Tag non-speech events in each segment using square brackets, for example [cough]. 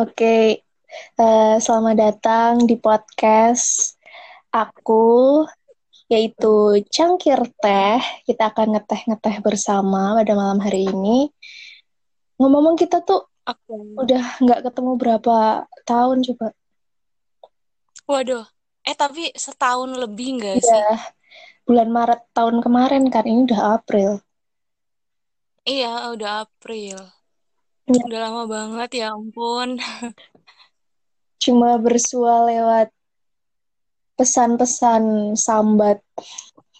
Oke, eh, selamat datang di podcast aku, yaitu Cangkir Teh. Kita akan ngeteh-ngeteh bersama pada malam hari ini. Ngomong-ngomong kita tuh Oke. udah nggak ketemu berapa tahun coba. Waduh. Eh, tapi setahun lebih nggak Iya, sih? bulan Maret tahun kemarin kan, ini udah April. Iya, udah April. Ya, Udah lama banget, ya ampun. [laughs] cuma bersua lewat pesan-pesan sambat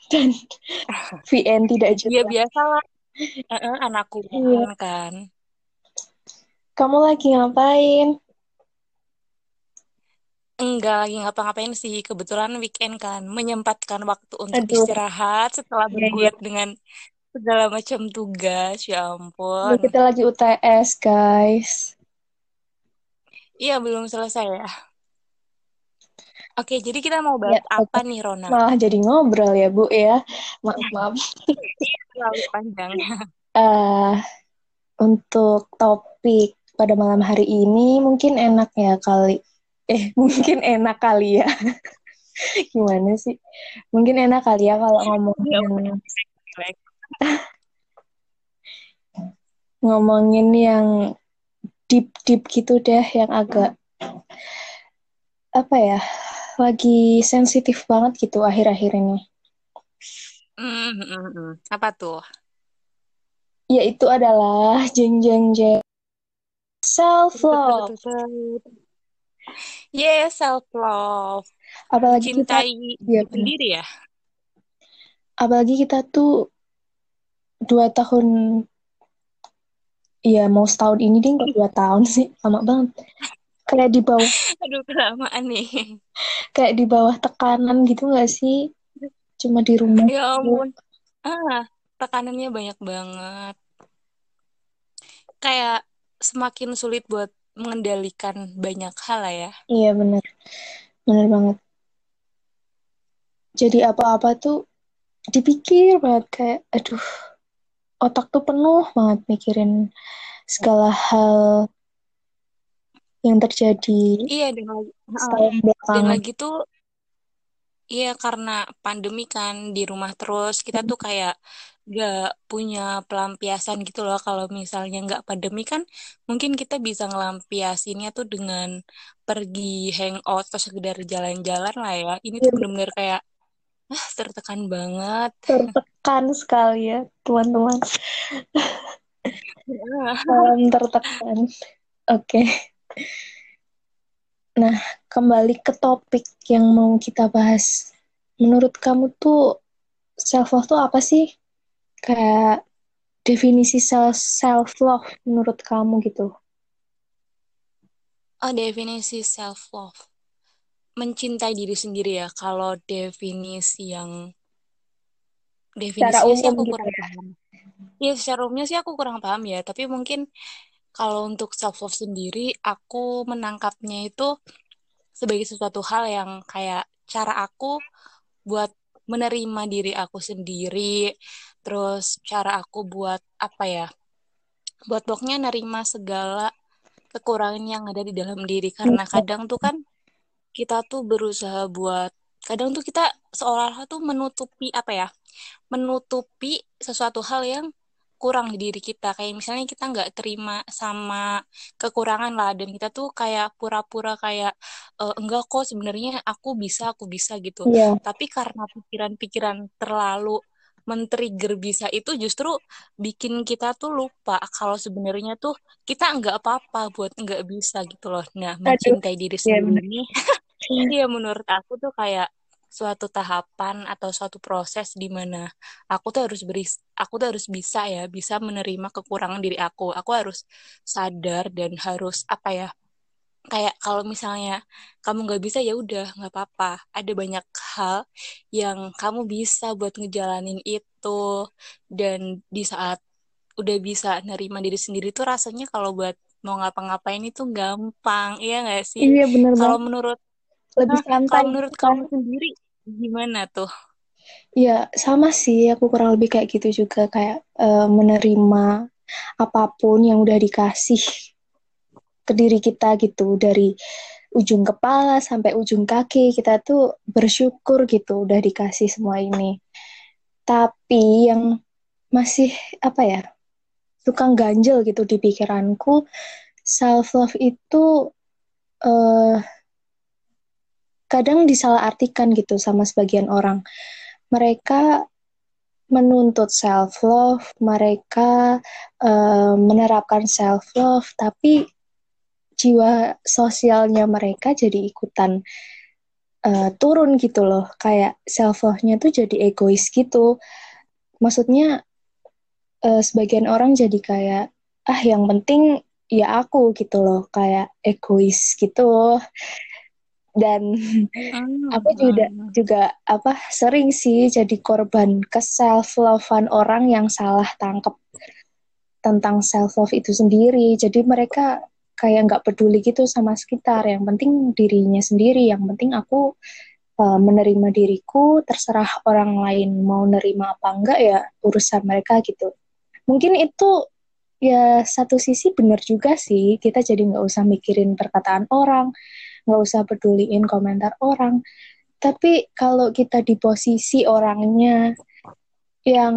dan [laughs] VN tidak Ya jelas. biasalah, Eh, anak Iya. kuliahan kan. Kamu lagi ngapain? Enggak lagi ngapa-ngapain sih. Kebetulan weekend kan, menyempatkan waktu untuk Aduh, istirahat setelah iya, iya. bergulat dengan segala macam tugas. Ya ampun. kita lagi UTS, guys. Iya, belum selesai ya. Oke, jadi kita mau Ya, bahas apa oke. nih, Rona? Malah jadi ngobrol ya, Bu ya. Maaf, maaf. Terlalu panjang. [laughs] Eh, untuk topik pada malam hari ini mungkin enak ya kali. Eh, [laughs] mungkin enak kali ya. [laughs] Gimana sih? Mungkin enak kali ya kalau Ya ngomongin jelek. Ngomongin yang deep-deep gitu deh, yang agak apa ya? Lagi sensitif banget gitu akhir-akhir ini. Hmm. Apa tuh? Yaitu adalah jeng jeng jeng self love. Yeah, self love. Apalagi kita Iya, diri benar. sendiri ya. apalagi kita tuh dua tahun Iya, mau setahun ini deh, nggak dua tahun sih. Lama banget. Kayak di bawah, Aduh, kelamaan nih. kayak di bawah tekanan gitu nggak sih? Cuma di rumah. Ya ampun. Ah, tekanannya banyak banget. Kayak semakin sulit buat mengendalikan banyak hal lah ya. Iya, bener. Bener banget. Jadi apa-apa tuh dipikir banget. Kayak, aduh, otak tuh penuh banget mikirin segala hal yang terjadi Iya, ah, setahun dan belakangan. lagi tuh Iya, karena pandemi kan di rumah terus, kita tuh kayak gak punya pelampiasan gitu loh. Kalau misalnya nggak pandemi kan, mungkin kita bisa ngelampiasinnya tuh dengan pergi hangout atau sekedar jalan-jalan lah ya. Ini Iya, tuh bener-bener kayak, ah tertekan banget. tertekan sekali ya, teman-teman. [laughs] Salam tertekan. Oke. Nah, kembali ke topik yang mau kita bahas. Menurut kamu tuh self love tuh apa sih? Kayak definisi self self love menurut kamu gitu. Oh, definisi self love. Mencintai diri sendiri ya. Kalau definisi yang definisinya sih aku gitu kurang ya. paham. Iya, secara umumnya sih aku kurang paham ya. Tapi mungkin kalau untuk self love sendiri, aku menangkapnya itu sebagai sesuatu hal yang kayak cara aku buat menerima diri aku sendiri, terus cara aku buat apa ya, buat pokoknya nerima segala kekurangan yang ada di dalam diri. Karena kadang tuh kan kita tuh berusaha buat, kadang tuh kita seolah-olah tuh menutupi apa ya, menutupi sesuatu hal yang kurang di diri kita. Kayak misalnya kita nggak terima sama kekurangan lah dan kita tuh kayak pura-pura kayak e, enggak kok sebenarnya aku bisa aku bisa gitu. Iya, tapi karena pikiran-pikiran terlalu men-trigger bisa itu justru bikin kita tuh lupa kalau sebenarnya tuh kita nggak apa-apa buat nggak bisa gitu loh. Nah aduh, mencintai diri iya sendiri. ini [laughs] Iya, menurut aku tuh kayak suatu tahapan atau suatu proses di mana aku tuh harus beri, aku tuh harus bisa ya, bisa menerima kekurangan diri aku. Aku harus sadar dan harus apa ya, kayak kalau misalnya kamu nggak bisa ya udah nggak apa-apa. Ada banyak hal yang kamu bisa buat ngejalanin itu dan di saat udah bisa nerima diri sendiri tuh rasanya kalau buat mau ngapa-ngapain itu gampang, iya nggak sih? Iya benar Kalau menurut Lebih Nah, santai kalau gitu menurut kan. kamu sendiri gimana tuh? Iya, sama sih. Aku kurang lebih kayak gitu juga. Kayak eh, menerima apa pun yang udah dikasih. ke diri kita gitu dari ujung kepala sampai ujung kaki kita tuh bersyukur gitu udah dikasih semua ini tapi yang masih apa ya tukang ganjel gitu di pikiranku self love itu uh, kadang disalahartikan gitu sama sebagian orang mereka menuntut self love, mereka uh, menerapkan self love, tapi jiwa sosialnya mereka jadi ikutan uh, turun gitu loh. Kayak self love-nya tuh jadi egois gitu. Maksudnya uh, sebagian orang jadi kayak ah yang penting ya aku gitu loh, kayak egois gitu dan hmm. aku juga juga apa sering sih jadi korban ke self lovean orang yang salah tangkep tentang self love itu sendiri. Jadi mereka kayak nggak peduli gitu sama sekitar. Yang penting dirinya sendiri. Yang penting aku uh, menerima diriku. Terserah orang lain mau nerima apa enggak ya urusan mereka gitu. Mungkin itu ya satu sisi benar juga sih. Kita jadi nggak usah mikirin perkataan orang nggak usah peduliin komentar orang tapi kalau kita di posisi orangnya yang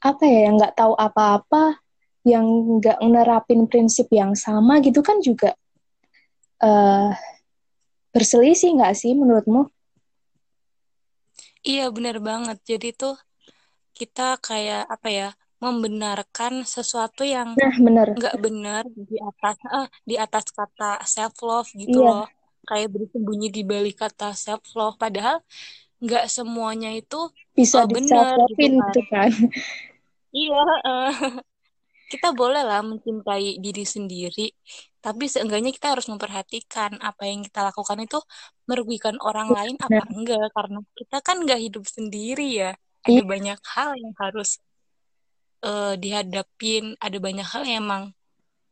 apa ya yang nggak tahu apa-apa yang nggak nerapin prinsip yang sama gitu kan juga uh, berselisih nggak sih menurutmu? Iya benar banget. Jadi tuh kita kayak apa ya membenarkan sesuatu yang nah, bener. nggak benar di atas uh, di atas kata self love gitu iya. loh kayak bersembunyi di balik kata self love padahal nggak semuanya itu bisa uh, benar gitu kan, gitu kan. iya uh, [laughs] kita boleh lah mencintai diri sendiri tapi seenggaknya kita harus memperhatikan apa yang kita lakukan itu merugikan orang lain apa enggak karena kita kan nggak hidup sendiri ya ada iya. banyak hal yang harus uh, dihadapin ada banyak hal yang emang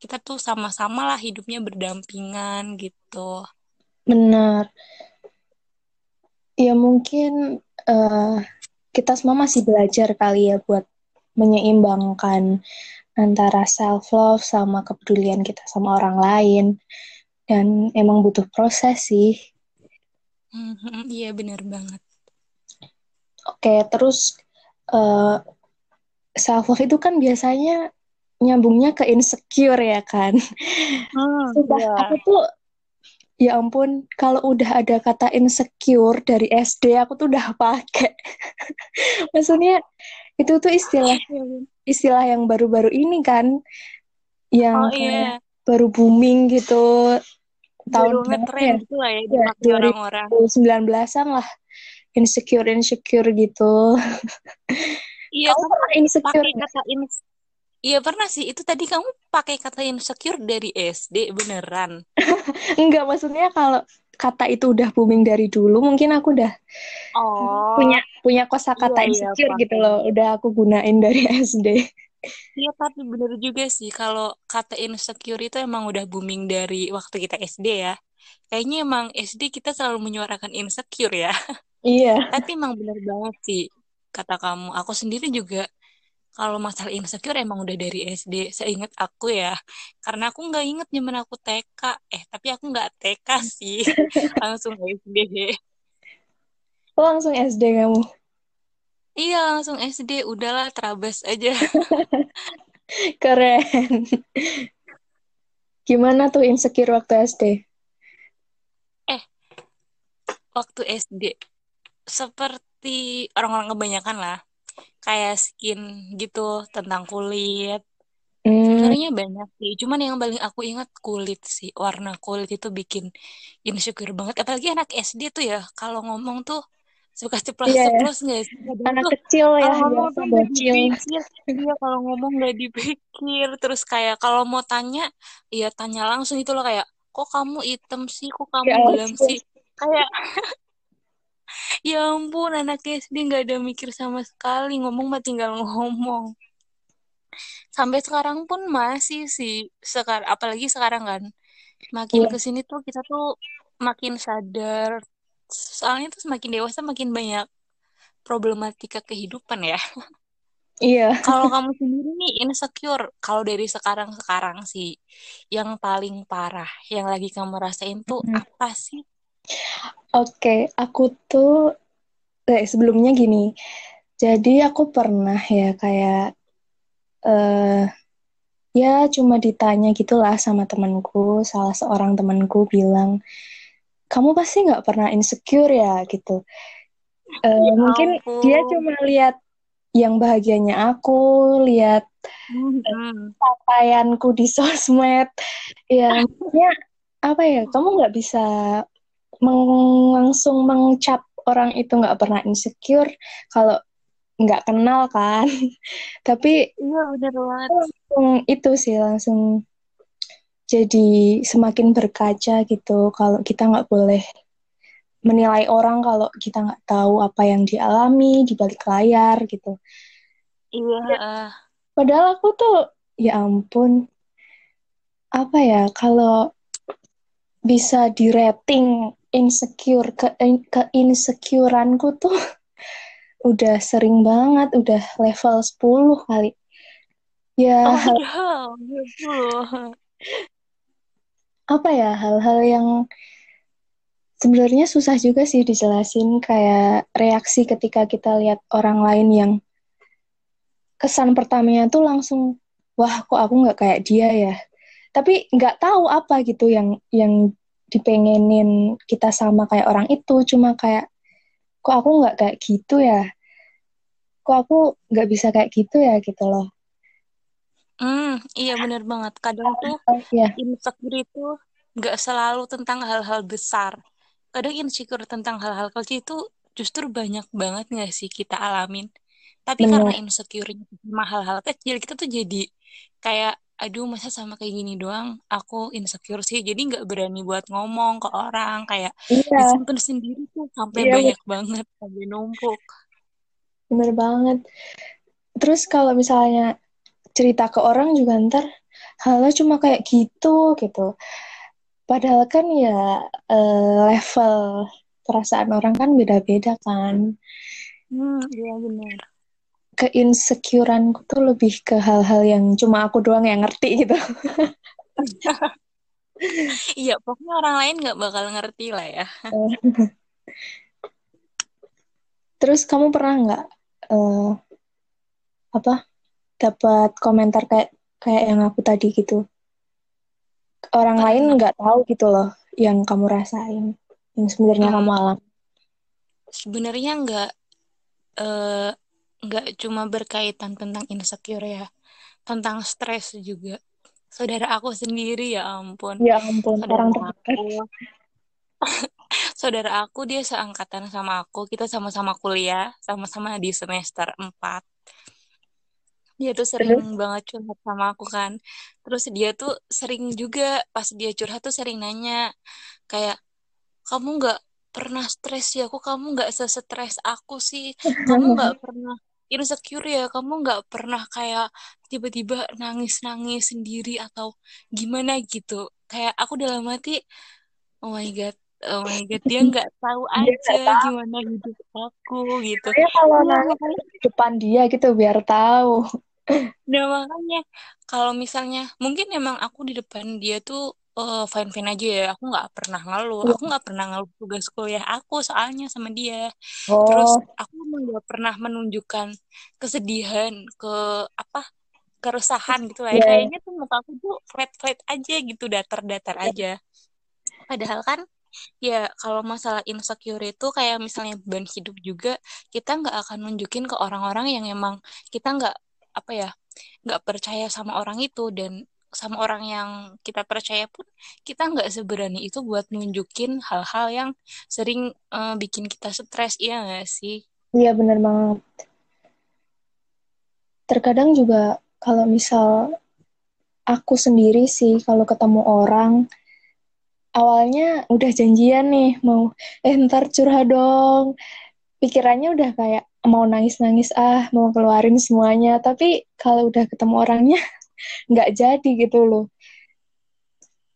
kita tuh sama-sama lah hidupnya berdampingan gitu. Benar. Ya mungkin uh, kita semua masih belajar kali ya buat menyeimbangkan antara self love sama kepedulian kita sama orang lain. Dan emang butuh proses sih. Mm-hmm, iya benar banget. Oke terus uh, self love itu kan biasanya nyambungnya ke insecure ya kan. Hmm, Sumpah yeah. aku tuh ya ampun kalau udah ada kata insecure dari SD aku tuh udah pakai. [laughs] Maksudnya itu tuh istilah istilah yang baru-baru ini kan yang oh, yeah. baru booming gitu tahun berapa ya? Gitu ya, ya orang-orang. 19-an lah insecure insecure gitu. [laughs] Iya, kamu pernah insecure pakai kata in Iya pernah sih. Itu tadi kamu pakai kata insecure dari SD beneran? [laughs] Enggak, maksudnya kalau kata itu udah booming dari dulu, mungkin aku udah oh. punya punya kosakata iya, iya insecure iya, gitu loh. Udah aku gunain dari [laughs] SD. Iya, tapi bener juga sih kalau kata insecure itu emang udah booming dari waktu kita SD ya. Kayaknya emang SD kita selalu menyuarakan insecure ya. [laughs] Iya. tapi emang bener banget sih kata kamu. Aku sendiri juga kalau masalah insecure emang udah dari SD. Seingat aku ya. Karena aku nggak inget zaman aku TK. Eh, tapi aku nggak TK sih. [laughs] langsung SD. Oh, langsung SD kamu? Iya, langsung SD. Udahlah, terabas aja. [laughs] Keren. Gimana tuh insecure waktu SD? Eh, waktu SD. Seperti seperti orang-orang kebanyakan lah. Kayak skin gitu tentang kulit. Mm. sebenarnya banyak sih. Cuman yang paling aku ingat kulit sih. Warna kulit itu bikin insecure banget. Apalagi anak SD tuh ya kalau ngomong tuh suka ceplos-ceplos yeah. gak sih? anak tuh, kecil ya kalau ngomong tuh gak dipikir. Iya kalau ngomong gak dipikir. Terus kayak kalau mau tanya iya tanya langsung itu loh. Kayak kok kamu hitam sih? Kok kamu ya, bilang sih? Kayak [laughs] ya ampun anak SD nggak ada mikir sama sekali ngomong mah tinggal ngomong sampai sekarang pun masih sih sekarang apalagi sekarang kan makin yeah. ke sini tuh kita tuh makin sadar soalnya tuh semakin dewasa makin banyak problematika kehidupan ya Iya. [laughs] Kalau kamu sendiri nih insecure, kalau dari sekarang-sekarang sih, yang paling parah, yang lagi kamu rasain tuh Hmm. apa sih? Oke, aku tuh eh, sebelumnya gini. Jadi aku pernah ya kayak eh ya cuma ditanya gitulah sama temanku, salah seorang temanku bilang, kamu pasti nggak pernah insecure ya gitu. Eh, Ya mungkin dia ampun. cuma lihat yang bahagianya aku, lihat capaianku di [laughs] sosmed. Ya, maksudnya apa ya? Kamu nggak bisa meng- langsung mengcap orang itu nggak pernah insecure kalau nggak kenal kan. [laughs] Tapi Iya bener banget. langsung itu sih langsung jadi semakin berkaca gitu. Kalau kita nggak boleh menilai orang kalau kita nggak tahu apa yang dialami di balik layar gitu. Iya. eh. Padahal aku tuh ya ampun apa ya kalau bisa di rating insecure ke ke insecureanku tuh [laughs] udah sering banget, udah level 10 kali. Ya Oh, hal. Gitu. apa ya hal-hal yang sebenarnya susah juga sih dijelasin kayak reaksi ketika kita lihat orang lain yang kesan pertamanya tuh langsung wah kok aku nggak kayak dia ya. Tapi nggak tahu apa gitu yang yang dipengenin kita sama kayak orang itu cuma kayak kok aku nggak kayak gitu ya kok aku nggak bisa kayak gitu ya gitu loh Hmm, iya bener banget. Kadang tuh ya insecure itu nggak selalu tentang hal-hal besar. Kadang insecure tentang hal-hal kecil itu justru banyak banget nggak sih kita alamin. Tapi karena bener insecure sama hal-hal kecil, kita tuh jadi kayak, aduh masa sama kayak gini doang, aku insecure sih. Jadi nggak berani buat ngomong ke orang, kayak iya disimpan sendiri tuh sampai iya banyak banget, sampai numpuk. bener banget terus kalau misalnya cerita ke orang juga ntar halo cuma kayak gitu gitu padahal kan ya eh, level perasaan orang kan beda-beda kan Hmm, iya bener. Keinsecureanku tuh lebih ke hal-hal yang cuma aku doang yang ngerti gitu [laughs] Iya, pokoknya orang lain nggak bakal ngerti lah ya. [laughs] terus kamu pernah nggak eh, apa dapat komentar kayak kayak yang aku tadi gitu orang lain Pernah. nggak tahu gitu loh yang kamu rasain yang sebenarnya Hmm, kamu alami sebenarnya nggak eh, nggak cuma berkaitan tentang insecure ya, tentang stres juga. Saudara aku sendiri ya ampun, ya ampun saudara orang aku, [laughs] saudara aku dia seangkatan sama aku, kita sama-sama kuliah, sama-sama di semester 4. Dia tuh sering terus banget curhat sama aku kan. Terus dia tuh sering juga pas dia curhat tuh sering nanya kayak kamu nggak pernah stres ya kok kamu nggak sesetres aku sih kamu nggak [laughs] pernah insecure ya kamu nggak pernah kayak tiba-tiba nangis-nangis sendiri atau gimana gitu? Kayak aku dalam hati oh my god oh my god dia [laughs] nggak tahu aja tahu. gimana hidup aku gitu. Saya kalau iya nangis di depan dia gitu biar tahu. Nah, makanya kalau misalnya mungkin emang aku di depan dia tuh eh, fine-fine aja ya. Aku nggak pernah ngeluh. Iya. Aku nggak pernah ngeluh tugas kuliah aku soalnya sama dia. Terus oh aku emang nggak pernah menunjukkan kesedihan ke apa keresahan gitu lah ya. ya Kayaknya tuh muka aku tuh flat-flat aja gitu, datar-datar aja. Padahal kan ya kalau masalah insecure itu kayak misalnya beban hidup juga kita nggak akan nunjukin ke orang-orang yang emang kita nggak apa ya nggak percaya sama orang itu dan sama orang yang kita percaya pun kita nggak seberani itu buat nunjukin hal-hal yang sering eh, bikin kita stres iya nggak sih? Iya bener banget. Terkadang juga kalau misal aku sendiri sih kalau ketemu orang awalnya udah janjian nih mau eh ntar curhat dong. Pikirannya udah kayak mau nangis-nangis ah mau keluarin semuanya. Tapi kalau udah ketemu orangnya nggak jadi gitu loh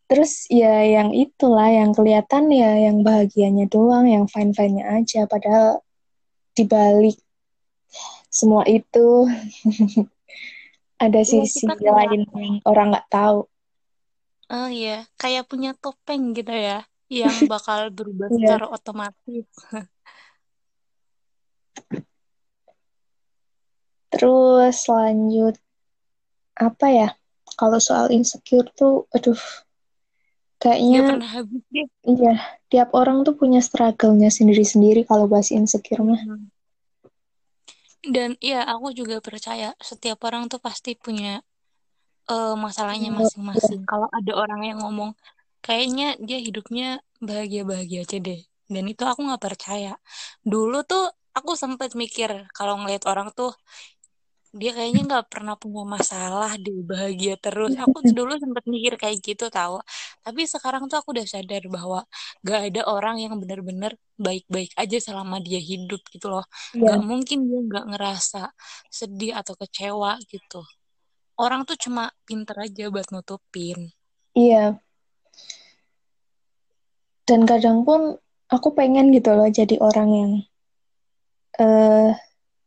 terus ya yang itulah yang kelihatan ya yang bahagianya doang yang fine-fine-nya aja padahal dibalik semua itu [laughs] ada Iya, sisi lain yang orang nggak tahu. oh iya, kayak punya topeng gitu ya, [laughs] yang bakal berubah Iya. secara otomatis. Terus lanjut apa ya? Kalau soal insecure tuh, aduh, kayaknya Gak pernah habis deh. iya, tiap orang tuh punya struggle-nya sendiri-sendiri kalau bahas insecure mah. Hmm. Dan iya, aku juga percaya setiap orang tuh pasti punya eh, masalahnya Iya, masing-masing. Kalau ada orang yang ngomong, kayaknya dia hidupnya bahagia-bahagia aja deh. Dan itu aku nggak percaya. Dulu tuh aku sempat mikir kalau ngeliat orang tuh dia kayaknya nggak pernah punya masalah deh bahagia terus. Aku [laughs] dulu sempet mikir kayak gitu tahu tapi sekarang tuh aku udah sadar bahwa gak ada orang yang bener-bener baik-baik aja selama dia hidup gitu loh. Iya, gak mungkin dia nggak ngerasa sedih atau kecewa gitu. Orang tuh cuma pinter aja buat nutupin. Iya. Dan kadang pun aku pengen gitu loh jadi orang yang eh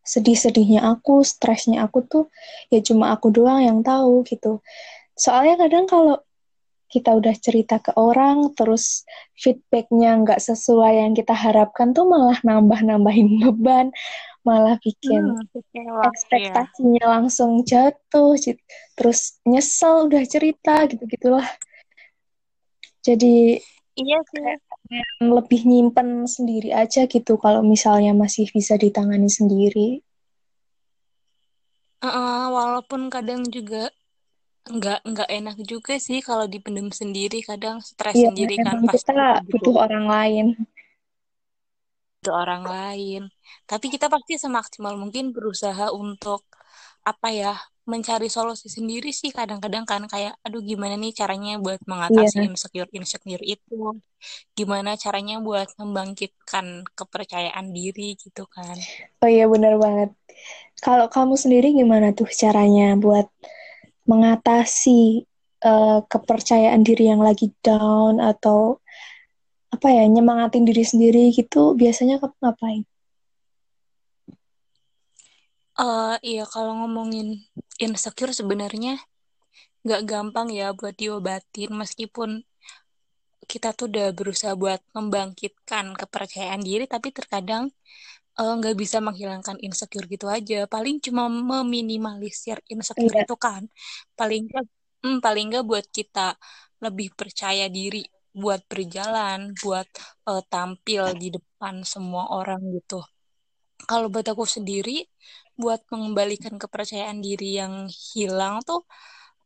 sedih-sedihnya aku, stresnya aku tuh ya cuma aku doang yang tahu gitu. Soalnya kadang kalau kita udah cerita ke orang, terus feedbacknya nggak sesuai yang kita harapkan tuh malah nambah-nambahin [laughs] beban, malah bikin hmm, kecewa ya ekspektasinya langsung jatuh, terus nyesel udah cerita gitu-gitulah. Jadi iya sih kayak lebih nyimpen sendiri aja gitu kalau misalnya masih bisa ditangani sendiri. Heeh, walaupun kadang juga nggak nggak enak juga sih kalau dipendam sendiri kadang stres Iya, sendiri kan pasti kita kita butuh butuh orang lain. ke orang lain. Tapi kita pasti semaksimal mungkin berusaha untuk apa ya, mencari solusi sendiri sih kadang-kadang kan kayak aduh gimana nih caranya buat mengatasi Iya. insecure-insecure itu. Gimana caranya buat membangkitkan kepercayaan diri gitu kan. Oh iya benar banget. Kalau kamu sendiri gimana tuh caranya buat mengatasi eh, kepercayaan diri yang lagi down atau apa ya nyemangatin diri sendiri gitu? Biasanya kamu ngapain? Eh iya kalau ngomongin insecure sebenarnya nggak gampang ya buat diobatin meskipun kita tuh udah berusaha buat membangkitkan kepercayaan diri tapi terkadang eh, nggak bisa menghilangkan insecure gitu aja. Paling cuma meminimalisir insecure Iya, itu kan. Paling nggak, hmm, paling nggak buat kita lebih percaya diri buat berjalan, buat eh, tampil di depan semua orang gitu. Kalau buat aku sendiri, buat mengembalikan kepercayaan diri yang hilang tuh,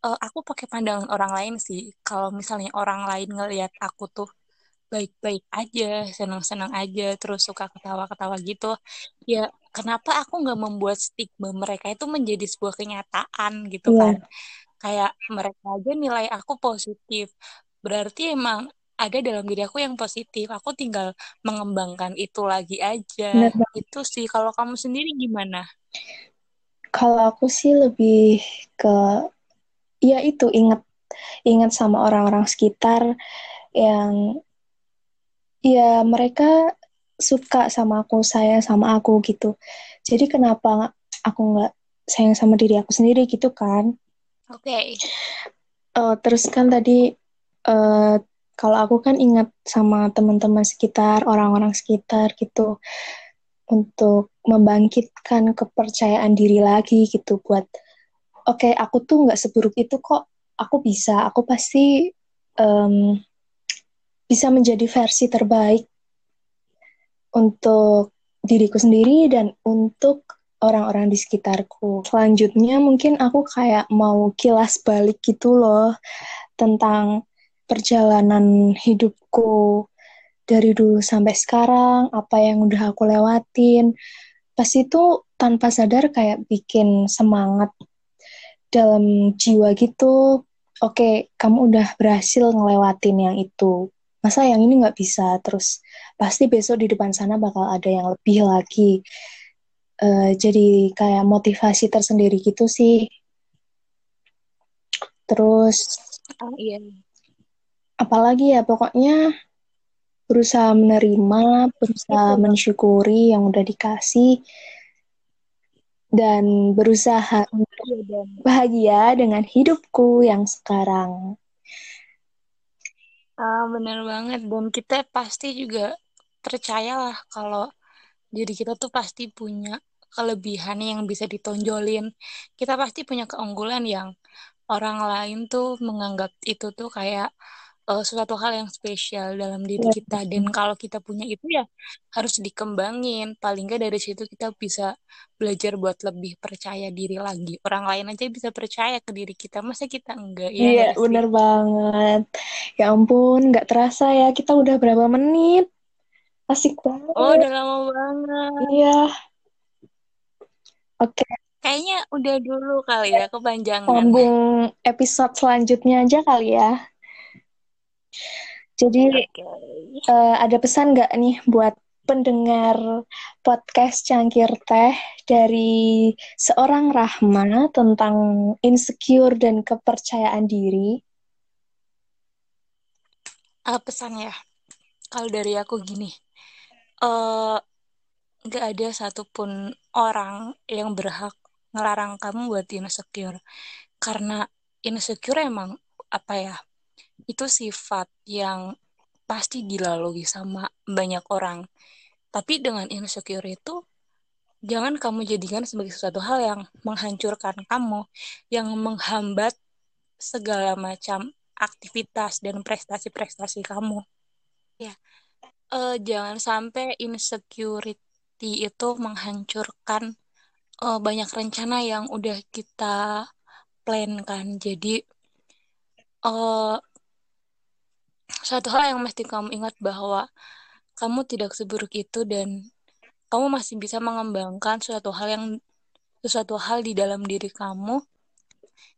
eh, aku pakai pandangan orang lain sih. Kalau misalnya orang lain ngelihat aku tuh baik-baik aja, senang-senang aja, terus suka ketawa-ketawa gitu. Ya, kenapa aku nggak membuat stigma mereka itu menjadi sebuah kenyataan gitu kan? iya, Kayak mereka aja nilai aku positif. Berarti emang ada dalam diri aku yang positif. Aku tinggal mengembangkan itu lagi aja. benar banget. Itu sih. Kalau kamu sendiri gimana? Kalau aku sih lebih ke ya itu ingat ingat sama orang-orang sekitar yang ya mereka suka sama aku, sayang sama aku gitu. Jadi kenapa aku nggak sayang sama diri aku sendiri gitu kan? Oke. Eh, terus kan tadi eh, kalau aku kan ingat sama teman-teman sekitar, orang-orang sekitar gitu untuk membangkitkan kepercayaan diri lagi gitu buat oke aku tuh nggak seburuk itu kok, aku bisa, aku pasti em, bisa menjadi versi terbaik untuk diriku sendiri dan untuk orang-orang di sekitarku. Selanjutnya mungkin aku kayak mau kilas balik gitu loh tentang perjalanan hidupku dari dulu sampai sekarang, apa yang udah aku lewatin. Pas itu tanpa sadar kayak bikin semangat dalam jiwa gitu. Oke, kamu udah berhasil ngelewatin yang itu. Masa yang ini nggak bisa? Terus pasti besok di depan sana bakal ada yang lebih lagi. Eh, jadi kayak motivasi tersendiri gitu sih. Terus Oh iya. Apalagi ya pokoknya berusaha menerima, berusaha mensyukuri yang udah dikasih. dan berusaha untuk Iya bahagia dengan hidupku yang sekarang. ah, bener banget dan kita pasti juga percayalah kalau diri kita tuh pasti punya kelebihan yang bisa ditonjolin. Kita pasti punya keunggulan yang orang lain tuh menganggap itu tuh kayak uh, suatu hal yang spesial dalam diri Ya, kita dan kalau kita punya itu ya harus dikembangin paling nggak dari situ kita bisa belajar buat lebih percaya diri lagi orang lain aja bisa percaya ke diri kita masa kita enggak ya Iya, bener banget. Ya ampun, nggak terasa ya. Kita udah berapa menit? Asik oh banget. udah lama banget Iya, oke. kayaknya udah dulu kali ya kepanjangan Sambung episode selanjutnya aja kali ya. Jadi, oke. eh, ada pesan nggak nih buat pendengar podcast Cangkir Teh dari seorang Rahma tentang insecure dan kepercayaan diri? Ah, pesan ya. Kalau dari aku gini eh nggak ada satupun orang yang berhak ngelarang kamu buat insecure. Karena insecure emang apa ya itu sifat yang pasti dilalui sama banyak orang. Tapi dengan insecure itu jangan kamu jadikan sebagai sesuatu hal yang menghancurkan kamu yang menghambat segala macam aktivitas dan prestasi-prestasi kamu. Ya eh, jangan sampai insecurity itu menghancurkan eh, banyak rencana yang udah kita plankan. Jadi eh, satu hal yang mesti kamu ingat bahwa kamu tidak seburuk itu dan kamu masih bisa mengembangkan suatu hal yang sesuatu hal di dalam diri kamu.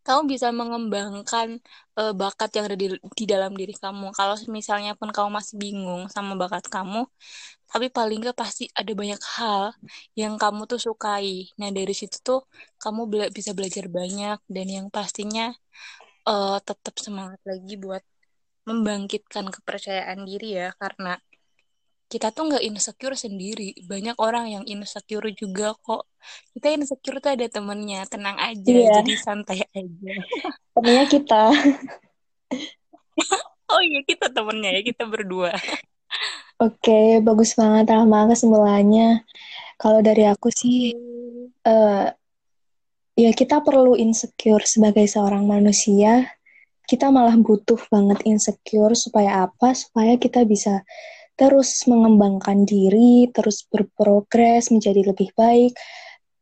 Kamu bisa mengembangkan eh, bakat yang ada di, di dalam diri kamu. Kalau misalnya pun kamu masih bingung sama bakat kamu, tapi paling nggak pasti ada banyak hal yang kamu tuh sukai. Nah, dari situ tuh kamu bela- bisa belajar banyak dan yang pastinya eh, tetap semangat lagi buat membangkitkan kepercayaan diri ya, karena kita tuh nggak insecure sendiri. Banyak orang yang insecure juga kok. Kita insecure tuh ada temennya, tenang aja, Iya, jadi santai aja. [laughs] temennya kita. [laughs] Oh iya, kita temennya ya, kita berdua. [laughs] Oke, bagus banget Rahma kesimpulannya. Kalau dari aku sih, eh, ya kita perlu insecure sebagai seorang manusia. Kita malah butuh banget insecure supaya apa? Supaya kita bisa terus mengembangkan diri, terus berprogres menjadi lebih baik,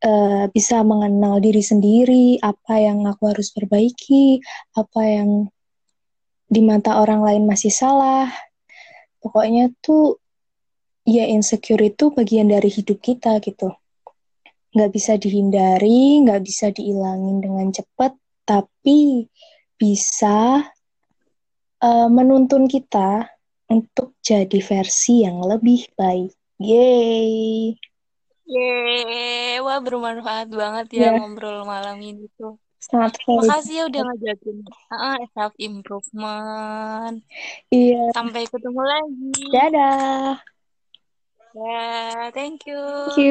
eh, bisa mengenal diri sendiri, apa yang aku harus perbaiki, apa yang di mata orang lain masih salah. Pokoknya tuh ya insecure itu bagian dari hidup kita gitu. Nggak bisa dihindari, nggak bisa dihilangin dengan cepat, tapi bisa uh, menuntun kita untuk jadi versi yang lebih baik. Yeay. Yeay, wah bermanfaat banget ya Ya, ngobrol malam ini tuh. sangat. Makasih ya udah ngajakin ah, self improvement. Iya, Sampai ketemu lagi. dadah. Ya, thank you. Thank you.